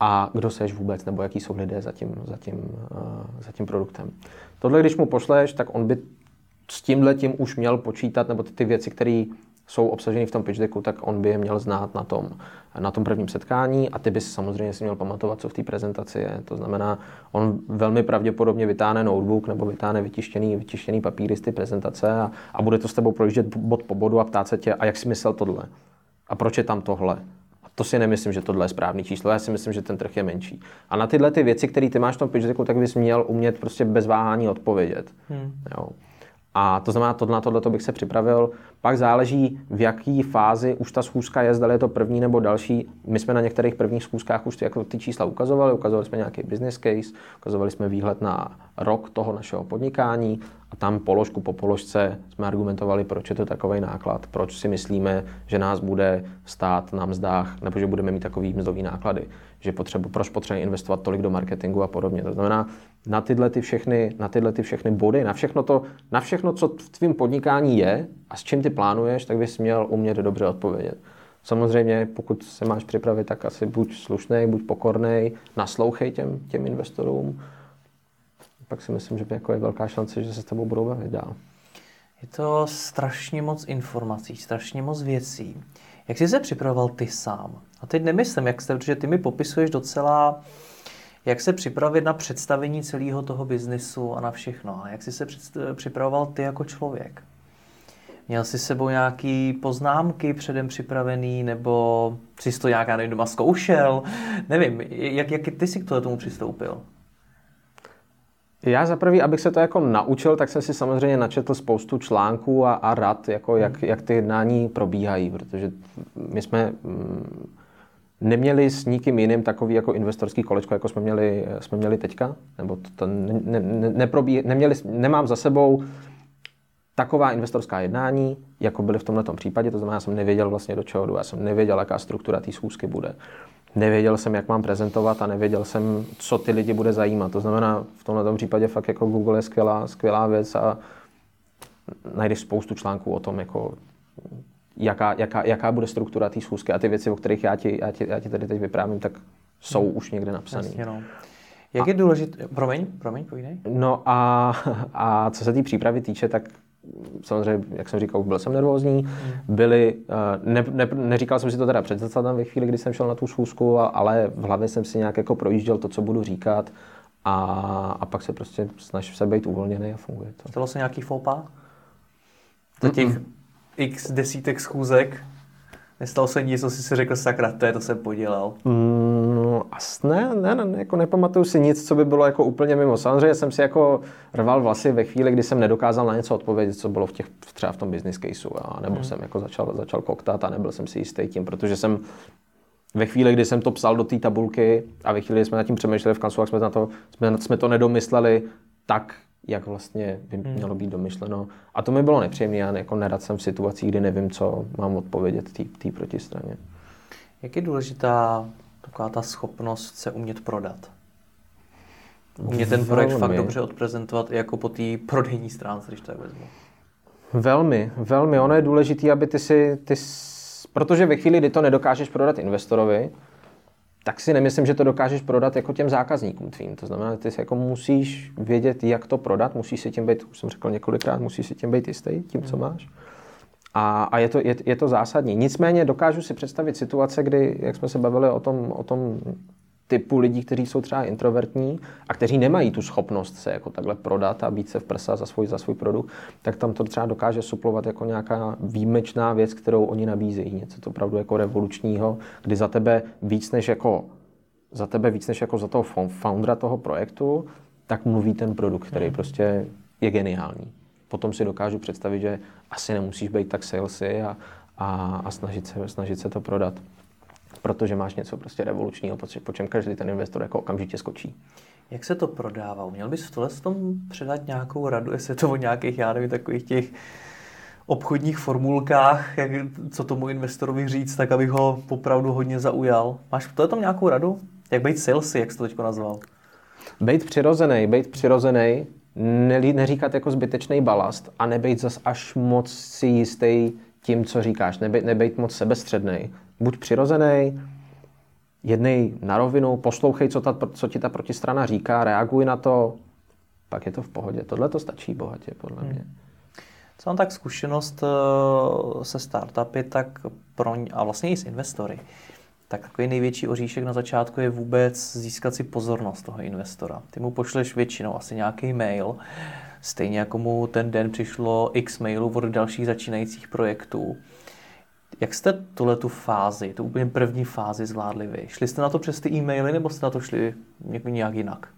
a kdo seš vůbec, nebo jaký jsou lidé za tím, za tím, uh, za tím produktem. Tohle, když mu pošleš, tak on by s tímhle tím už měl počítat, nebo ty, ty věci, které jsou obsaženy v tom pitch decku, tak on by je měl znát na tom, na tom prvním setkání a ty bys samozřejmě si měl pamatovat, co v té prezentaci je. To znamená, on velmi pravděpodobně vytáhne notebook nebo vytáhne vytištěný, vytištěný papíry z té prezentace a, a bude to s tebou projíždět bod po bodu a ptát se tě, a jak jsi myslel tohle? A proč je tam tohle? A to si nemyslím, že tohle je správný číslo, já si myslím, že ten trh je menší. A na tyhle ty věci, které ty máš v tom pitch decku, tak bys měl umět prostě bez váhání odpovědět. Hmm. Jo. A to znamená, to, na tohle bych se připravil. Pak záleží, v jaký fázi už ta schůzka je, zda je to první nebo další. My jsme na některých prvních schůzkách už ty, jako ty čísla ukazovali, ukazovali jsme nějaký business case, ukazovali jsme výhled na rok toho našeho podnikání a tam položku po položce jsme argumentovali, proč je to takový náklad, proč si myslíme, že nás bude stát na mzdách, nebo že budeme mít takový mzdový náklady, že potřebu, proč potřebujeme investovat tolik do marketingu a podobně. To znamená, na tyhle, ty všechny, na tyhle ty všechny body, na všechno, to, na všechno, co v tvém podnikání je a s čím ty plánuješ, tak bys měl umět dobře odpovědět. Samozřejmě, pokud se máš připravit, tak asi buď slušný, buď pokorný, naslouchej těm, těm investorům. Pak si myslím, že jako je velká šance, že se s tebou budou bavit dál. Je to strašně moc informací, strašně moc věcí. Jak jsi se připravoval ty sám? A teď nemyslím, jak jste, protože ty mi popisuješ docela jak se připravit na představení celého toho biznisu a na všechno. A jak jsi se připravoval ty jako člověk? Měl jsi sebou nějaký poznámky předem připravený, nebo jsi to nějaká nevím, doma zkoušel? Nevím, jak, jak ty jsi k tomu přistoupil? Já za prvý, abych se to jako naučil, tak jsem si samozřejmě načetl spoustu článků a, a rad, jako jak, jak ty jednání probíhají, protože my jsme mm, neměli s nikým jiným takový jako investorský kolečko, jako jsme měli, jsme měli teďka, nebo to, to ne, ne, neprobí, neměli, nemám za sebou taková investorská jednání, jako byly v tomto případě, to znamená, já jsem nevěděl vlastně do čeho jdu, já jsem nevěděl, jaká struktura té schůzky bude. Nevěděl jsem, jak mám prezentovat a nevěděl jsem, co ty lidi bude zajímat. To znamená, v tomto případě fakt jako Google je skvělá, skvělá věc a najdeš spoustu článků o tom, jako jaká, jaká, jaká bude struktura té schůzky a ty věci, o kterých já ti, já ti, já ti tady teď vyprávím, tak jsou hmm. už někde napsané. Jasně, no. Jak a, je důležité, promiň, promiň, povídej. No a, <laughs> a co se té přípravy týče, tak samozřejmě, jak jsem říkal, byl jsem nervózní, byli, eh, ne, ne, neříkal jsem si to teda před tam ve chvíli, kdy jsem šel na tu schůzku, ale v hlavě jsem si nějak jako projížděl to, co budu říkat. A, a pak se prostě snažím se být uvolněný a funguje to. Stalo se nějaký faux Za těch mm x desítek schůzek, Nestalo se nic, co jsi si řekl, sakra, to je, to jsem podělal. Mm, no, as ne, ne, ne, jako nepamatuju si nic, co by bylo jako úplně mimo. Samozřejmě jsem si jako rval vlasy ve chvíli, kdy jsem nedokázal na něco odpovědět, co bylo v těch, třeba v tom business caseu, a nebo hmm. jsem jako začal, začal koktat a nebyl jsem si jistý tím, protože jsem ve chvíli, kdy jsem to psal do té tabulky a ve chvíli, kdy jsme nad tím přemýšleli v kanclu, jsme, na to, jsme, jsme to nedomysleli tak, jak vlastně by hmm. mělo být domyšleno. A to mi bylo nepříjemné, já jako nerad jsem v situacích, kdy nevím, co mám odpovědět té protistraně. Jak je důležitá taková ta schopnost se umět prodat? Umět ten projekt velmi. fakt dobře odprezentovat i jako po té prodejní stránce, když to tak vezmu. Velmi, velmi. Ono je důležité, aby ty si, ty, protože ve chvíli, kdy to nedokážeš prodat investorovi, tak si nemyslím, že to dokážeš prodat jako těm zákazníkům tvým. To znamená, že ty jako musíš vědět, jak to prodat, musíš si tím být, už jsem řekl několikrát, musíš si tím být jistý, tím, co hmm. máš. A, a je, to, je, je to zásadní. Nicméně dokážu si představit situace, kdy, jak jsme se bavili o tom, o tom typu lidí, kteří jsou třeba introvertní a kteří nemají tu schopnost se jako takhle prodat a být se v prsa za svůj, za svůj produkt, tak tam to třeba dokáže suplovat jako nějaká výjimečná věc, kterou oni nabízejí. Něco to opravdu jako revolučního, kdy za tebe víc než jako za tebe víc než jako za toho foundera toho projektu, tak mluví ten produkt, který hmm. prostě je geniální. Potom si dokážu představit, že asi nemusíš být tak salesy a, a, a snažit, se, snažit se to prodat. Protože máš něco prostě revolučního, po čem každý ten investor jako okamžitě skočí. Jak se to prodává? Měl bys v tohle tom předat nějakou radu, jestli to o nějakých, já nevím, takových těch obchodních formulkách, jak, co tomu investorovi říct, tak abych ho opravdu hodně zaujal. Máš v tohle tom nějakou radu? Jak být salesy, jak jsi to teď nazval? Být přirozený, být přirozený, ne, neříkat jako zbytečný balast a nebejt zas až moc si jistý tím, co říkáš, nebejt, nebejt moc sebestředný. Buď přirozený, jednej na rovinu, poslouchej, co, ta, co ti ta protistrana říká, reaguj na to, pak je to v pohodě. Tohle to stačí bohatě, podle mě. Hmm. Co mám tak zkušenost eh, se startupy, tak pro ně, a vlastně i s investory, tak takový největší oříšek na začátku je vůbec získat si pozornost toho investora. Ty mu pošleš většinou asi nějaký mail, stejně jako mu ten den přišlo x mailů od dalších začínajících projektů. Jak jste tuhle tu fázi, tu úplně první fázi zvládli vy? Šli jste na to přes ty e-maily nebo jste na to šli nějak jinak?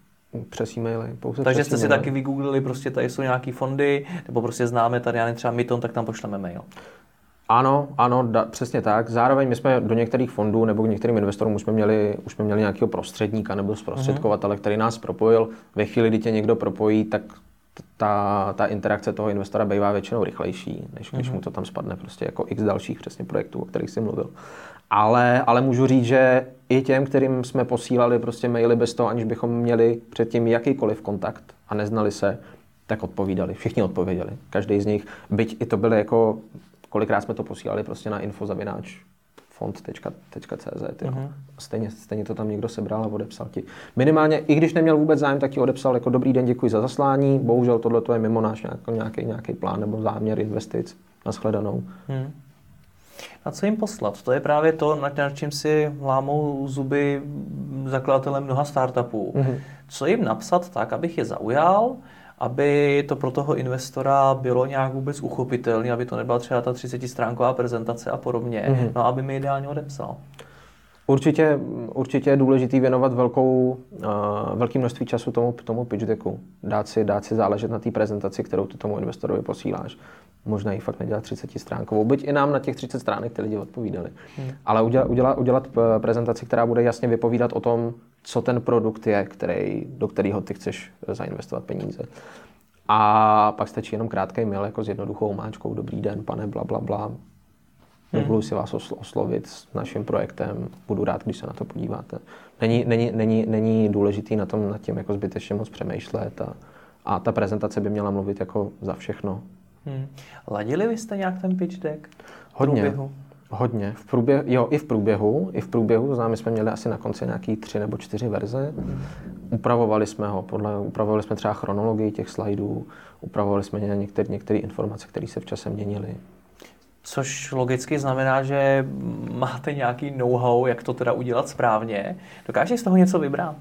Přes e-maily, pouze Takže přes jste si taky vygooglili, prostě tady jsou nějaký fondy, nebo prostě známe tady, já třeba Myton, tak tam pošleme mail. Ano, ano, da, přesně tak. Zároveň my jsme do některých fondů nebo k některým investorům už jsme měli, už jsme měli nějakého prostředníka nebo zprostředkovatele, který nás propojil. Ve chvíli, kdy tě někdo propojí, tak ta, ta interakce toho investora bývá většinou rychlejší, než když mm-hmm. mu to tam spadne prostě jako x dalších přesně projektů, o kterých jsi mluvil. Ale, ale můžu říct, že i těm, kterým jsme posílali prostě maily bez toho, aniž bychom měli předtím jakýkoliv kontakt a neznali se, tak odpovídali. Všichni odpověděli. Každý z nich, byť i to byly jako, kolikrát jsme to posílali prostě na infozavináč fond.cz. Uh-huh. Stejně, stejně to tam někdo sebral a odepsal ti. Minimálně, i když neměl vůbec zájem, tak ti odepsal jako dobrý den, děkuji za zaslání. Bohužel tohle je mimo náš nějaký, nějaký plán nebo záměr investic. Naschledanou. Hmm. A co jim poslat? To je právě to, nad čím si lámou zuby zakladatelé mnoha startupů. Mm-hmm. Co jim napsat tak, abych je zaujal, aby to pro toho investora bylo nějak vůbec uchopitelné, aby to nebyla třeba ta 30 stránková prezentace a podobně, mm-hmm. no aby mi ideálně odepsal. Určitě, určitě je důležité věnovat velkou, uh, velké množství času tomu, tomu pitch decku. Dát si, dát si záležet na té prezentaci, kterou ty tomu investorovi posíláš. Možná ji fakt nedělat 30 stránkovou, byť i nám na těch 30 stránek ty lidi odpovídali. Hmm. Ale udělat, udělat, udělat prezentaci, která bude jasně vypovídat o tom, co ten produkt je, který, do kterého ty chceš zainvestovat peníze. A pak stačí jenom krátký mail jako s jednoduchou máčkou. Dobrý den, pane, bla, bla, bla. Hmm. si vás oslovit s naším projektem. Budu rád, když se na to podíváte. Není, není, není, není důležitý na tom nad tím jako zbytečně moc přemýšlet a, a ta prezentace by měla mluvit jako za všechno. Hmm. Ladili vy jste nějak ten pitch deck? Hodně. Průběhu? Hodně. V průběhu, jo, i v průběhu. I v průběhu, znamená, my jsme měli asi na konci nějaký tři nebo čtyři verze. Hmm. Upravovali jsme ho, podle, upravovali jsme třeba chronologii těch slajdů, upravovali jsme některé, některé informace, které se v čase měnily. Což logicky znamená, že máte nějaký know-how, jak to teda udělat správně. Dokážeš z toho něco vybrat?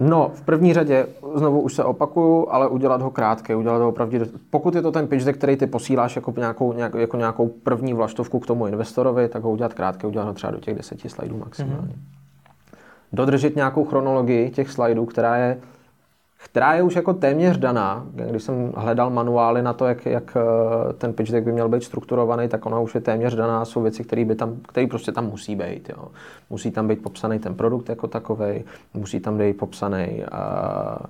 No, v první řadě, znovu už se opakuju, ale udělat ho krátké, udělat ho opravdu, pokud je to ten pitch deck, který ty posíláš jako nějakou, nějak, jako nějakou první vlaštovku k tomu investorovi, tak ho udělat krátké, udělat ho třeba do těch deseti slajdů maximálně. Mm-hmm. Dodržet nějakou chronologii těch slajdů, která je která je už jako téměř daná. Když jsem hledal manuály na to, jak, jak eh, ten pitch deck by měl být strukturovaný, tak ona už je téměř daná. Jsou věci, které tam, které prostě tam musí být. Jo. Musí tam být popsaný ten produkt jako takový, musí tam být popsaný uh,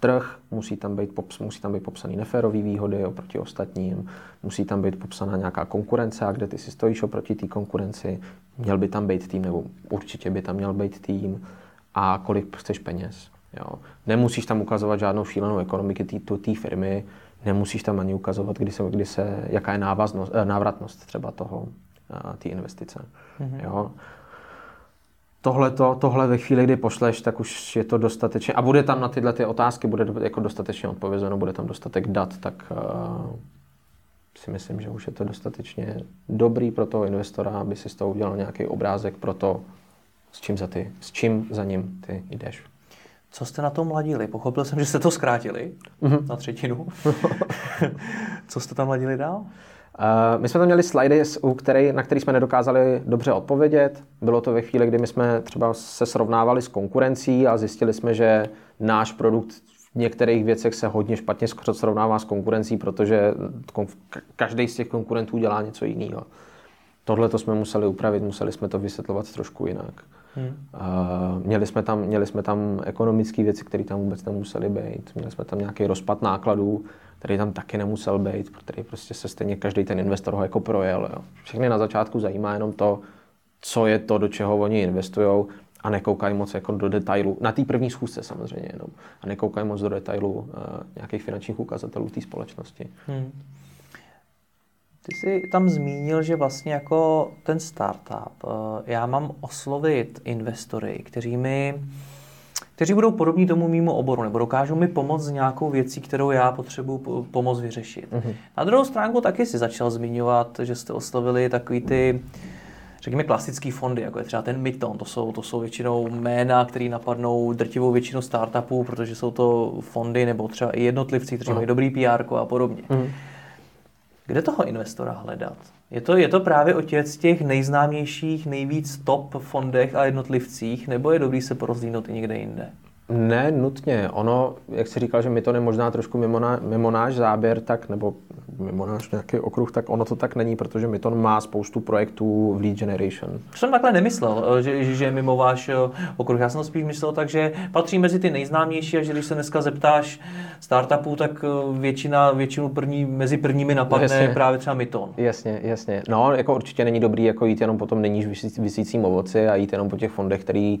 trh, musí tam být, pops, musí tam být popsaný neférový výhody oproti ostatním, musí tam být popsaná nějaká konkurence a kde ty si stojíš oproti té konkurenci, měl by tam být tým, nebo určitě by tam měl být tým a kolik chceš peněz. Jo. Nemusíš tam ukazovat žádnou šílenou ekonomiky té firmy, nemusíš tam ani ukazovat, kdy se, kdy se, jaká je návaznost, eh, návratnost třeba toho, eh, té investice. Mm-hmm. Jo. Tohle, to, tohle ve chvíli, kdy pošleš, tak už je to dostatečně, a bude tam na tyhle ty otázky, bude jako dostatečně odpovězeno, bude tam dostatek dat, tak uh, si myslím, že už je to dostatečně dobrý pro toho investora, aby si z toho udělal nějaký obrázek pro to, s čím za, ty, s čím za ním ty jdeš. Co jste na tom ladili? Pochopil jsem, že jste to zkrátili mm-hmm. na třetinu. <laughs> Co jste tam ladili dál? Uh, my jsme tam měli slidy, u který, na který jsme nedokázali dobře odpovědět. Bylo to ve chvíli, kdy my jsme třeba se srovnávali s konkurencí a zjistili jsme, že náš produkt v některých věcech se hodně špatně srovnává s konkurencí, každý z těch konkurentů dělá něco jiného. Tohle to jsme museli upravit, museli jsme to vysvětlovat trošku jinak. Hmm. Měli, jsme tam, měli jsme tam ekonomické věci, které tam vůbec nemusely být. Měli jsme tam nějaký rozpad nákladů, který tam taky nemusel být, protože prostě se stejně každý ten investor ho jako projel. Jo. Všechny na začátku zajímá jenom to, co je to, do čeho oni investují a nekoukají moc jako do detailu, na té první schůzce samozřejmě jenom, a nekoukají moc do detailu uh, nějakých finančních ukazatelů té společnosti. Hmm. Ty jsi tam zmínil, že vlastně jako ten startup, uh, já mám oslovit investory, kteří mi kteří budou podobní tomu mýmu oboru, nebo dokážou mi pomoct s nějakou věcí, kterou já potřebuji pomoct vyřešit. Mm-hmm. Na druhou stránku taky si začal zmiňovat, že jste oslovili takový ty řekněme, klasické fondy, jako je třeba ten Myton, to jsou, to jsou většinou jména, které napadnou drtivou většinu startupů, protože jsou to fondy nebo třeba i jednotlivci, kteří mají dobrý PR a podobně. Mm. Kde toho investora hledat? Je to, je to právě o těch, těch nejznámějších, nejvíc top fondech a jednotlivcích, nebo je dobrý se porozlínout i někde jinde? Ne, nutně. Ono, jak jsi říkal, že my to je možná trošku mimo, na, mimo náš záběr, tak, nebo mimo náš nějaký okruh, tak ono to tak není, protože my to má spoustu projektů v lead generation. To jsem takhle nemyslel, eh, že, že je mimo váš eh, okruh. Já jsem spíš myslel tak, že patří mezi ty nejznámější a že když se dneska zeptáš startupů, tak eh, většina, většinu první, mezi prvními napadne jasně. právě třeba Myton. Jasně, jasně. No, jako určitě není dobrý jako jít jenom po tom není vysícím ovoci a jít jenom po těch fondech, který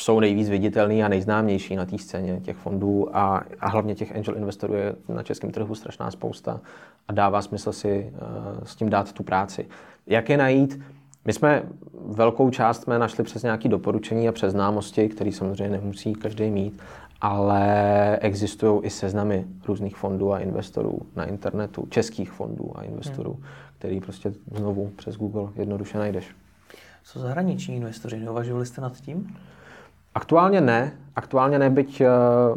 jsou nejvíc viditelný a nejznámější na té scéně těch fondů a, a hlavně těch angel investorů je na českém trhu strašná spousta a dává smysl si uh, s tím dát tu práci. Jak je najít? My jsme velkou část jsme našli přes nějaké doporučení a přes známosti, které samozřejmě nemusí každý mít, ale existují i seznamy různých fondů a investorů na internetu, českých fondů a investorů, hmm. který prostě znovu přes Google jednoduše najdeš. Co zahraniční investoři? Neuvažovali jste nad tím? Aktuálně ne. Aktuálně ne, byť uh,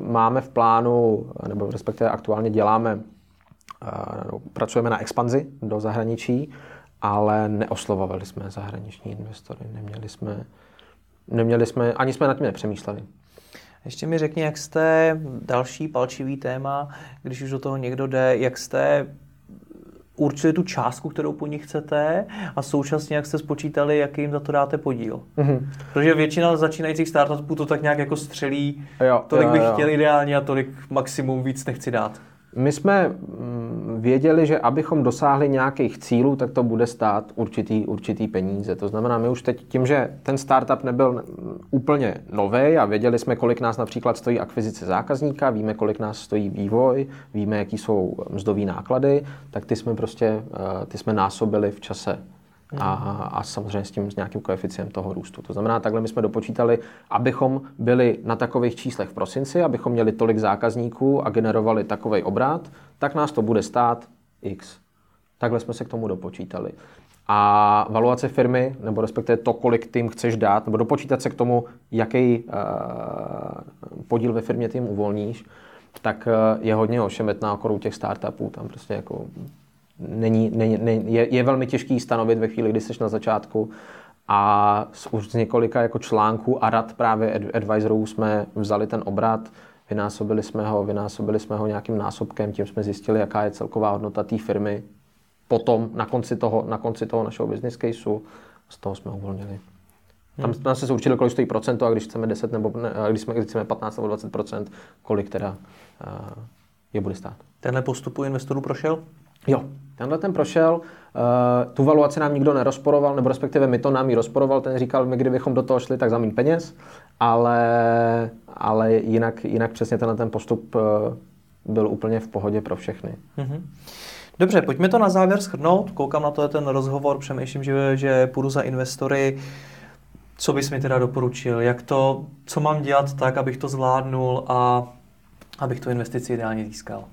máme v plánu, nebo respektive aktuálně děláme, uh, pracujeme na expanzi do zahraničí, ale neoslovovali jsme zahraniční investory. Neměli jsme, neměli jsme, ani jsme nad tím nepřemýšleli. Ještě mi řekni, jak jste, další palčivý téma, když už do toho někdo jde, jak jste určili tu částku, kterou po nich chcete a současně, jak jste spočítali, jaký jim za to dáte podíl. Mm-hmm. Protože většina začínajících startupů to tak nějak jako střelí, jo, tolik jo, bych jo. chtěl ideálně a tolik maximum víc nechci dát. My jsme mm, věděli, že abychom dosáhli nějakých cílů, tak to bude stát určitý, určitý peníze. To znamená, my už teď tím, že ten startup nebyl úplně nový a věděli jsme, kolik nás například stojí akvizice zákazníka, víme, kolik nás stojí vývoj, víme, jaký jsou mzdové náklady, tak ty jsme prostě eh, ty jsme násobili v čase a, a samozřejmě s tím s nějakým koeficientem toho růstu. To znamená, takhle my jsme dopočítali, abychom byli na takových číslech v prosinci, abychom měli tolik zákazníků a generovali takový obrat, tak nás to bude stát X. Takhle jsme se k tomu dopočítali. A valuace firmy, nebo respektive to, kolik tým chceš dát, nebo dopočítat se k tomu, jaký uh, podíl ve firmě tím uvolníš, tak uh, je hodně ošemetná okolo těch startupů. Tam prostě jako není, není, není, je, je velmi těžký stanovit ve chvíli, kdy jsi na začátku a z, už z několika jako článků a rad právě advisorů jsme vzali ten obrat, vynásobili jsme ho, vynásobili jsme ho nějakým násobkem, tím jsme zjistili, jaká je celková hodnota té firmy. Potom na konci toho, na konci toho našeho business caseu z toho jsme uvolnili. Tam, hmm. se určili, kolik stojí procento a když chceme 10 nebo ne, když, jsme, když chceme 15 nebo 20 kolik teda uh, je bude stát. Tenhle postup u investorů prošel? Jo, tenhle ten prošel, uh, tu valuaci nám nikdo nerozporoval, nebo respektive my to nám ji rozporoval, ten říkal, my kdybychom do toho šli, tak za méně peněz, ale, ale jinak, jinak přesně tenhle ten postup uh, byl úplně v pohodě pro všechny. Mm-hmm. Dobře, pojďme to na závěr shrnout. Koukám na to ten rozhovor, přemýšlím, že, že půjdu za investory. Co bys mi teda doporučil? Jak to, co mám dělat tak, abych to zvládnul a abych tu investici ideálně získal?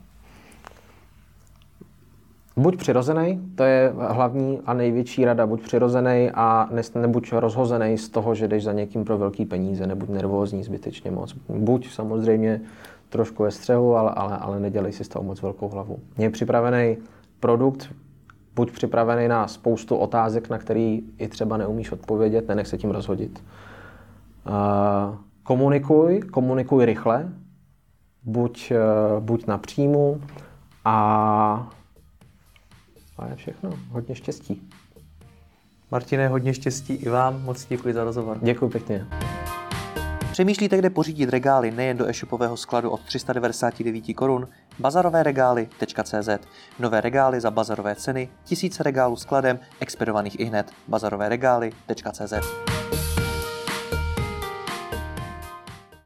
Buď přirozený, to je hlavní a největší rada, buď přirozený a ne, nebuď rozhozený z toho, že jdeš za někým pro velký peníze, nebuď nervózní zbytečně moc. Buď samozřejmě trošku ve střehu, ale, ale, ale nedělej si z toho moc velkou hlavu. Je připravený produkt, buď připravený na spoustu otázek, na který i třeba neumíš odpovědět, nenech se tím rozhodit. Uh, komunikuj, komunikuj rychle, buď, uh, buď na příjmu a a je všechno. Hodně štěstí. Martine, hodně štěstí i vám, moc děkuji za rozhovor. Děkuji pěkně. Přemýšlíte, kde pořídit regály nejen do e-shopového skladu od 399 korun? Bazarovéregály.cz Nové regály za bazarové ceny, tisíce regálů skladem, expedovaných i hned. Bazarovéregály.cz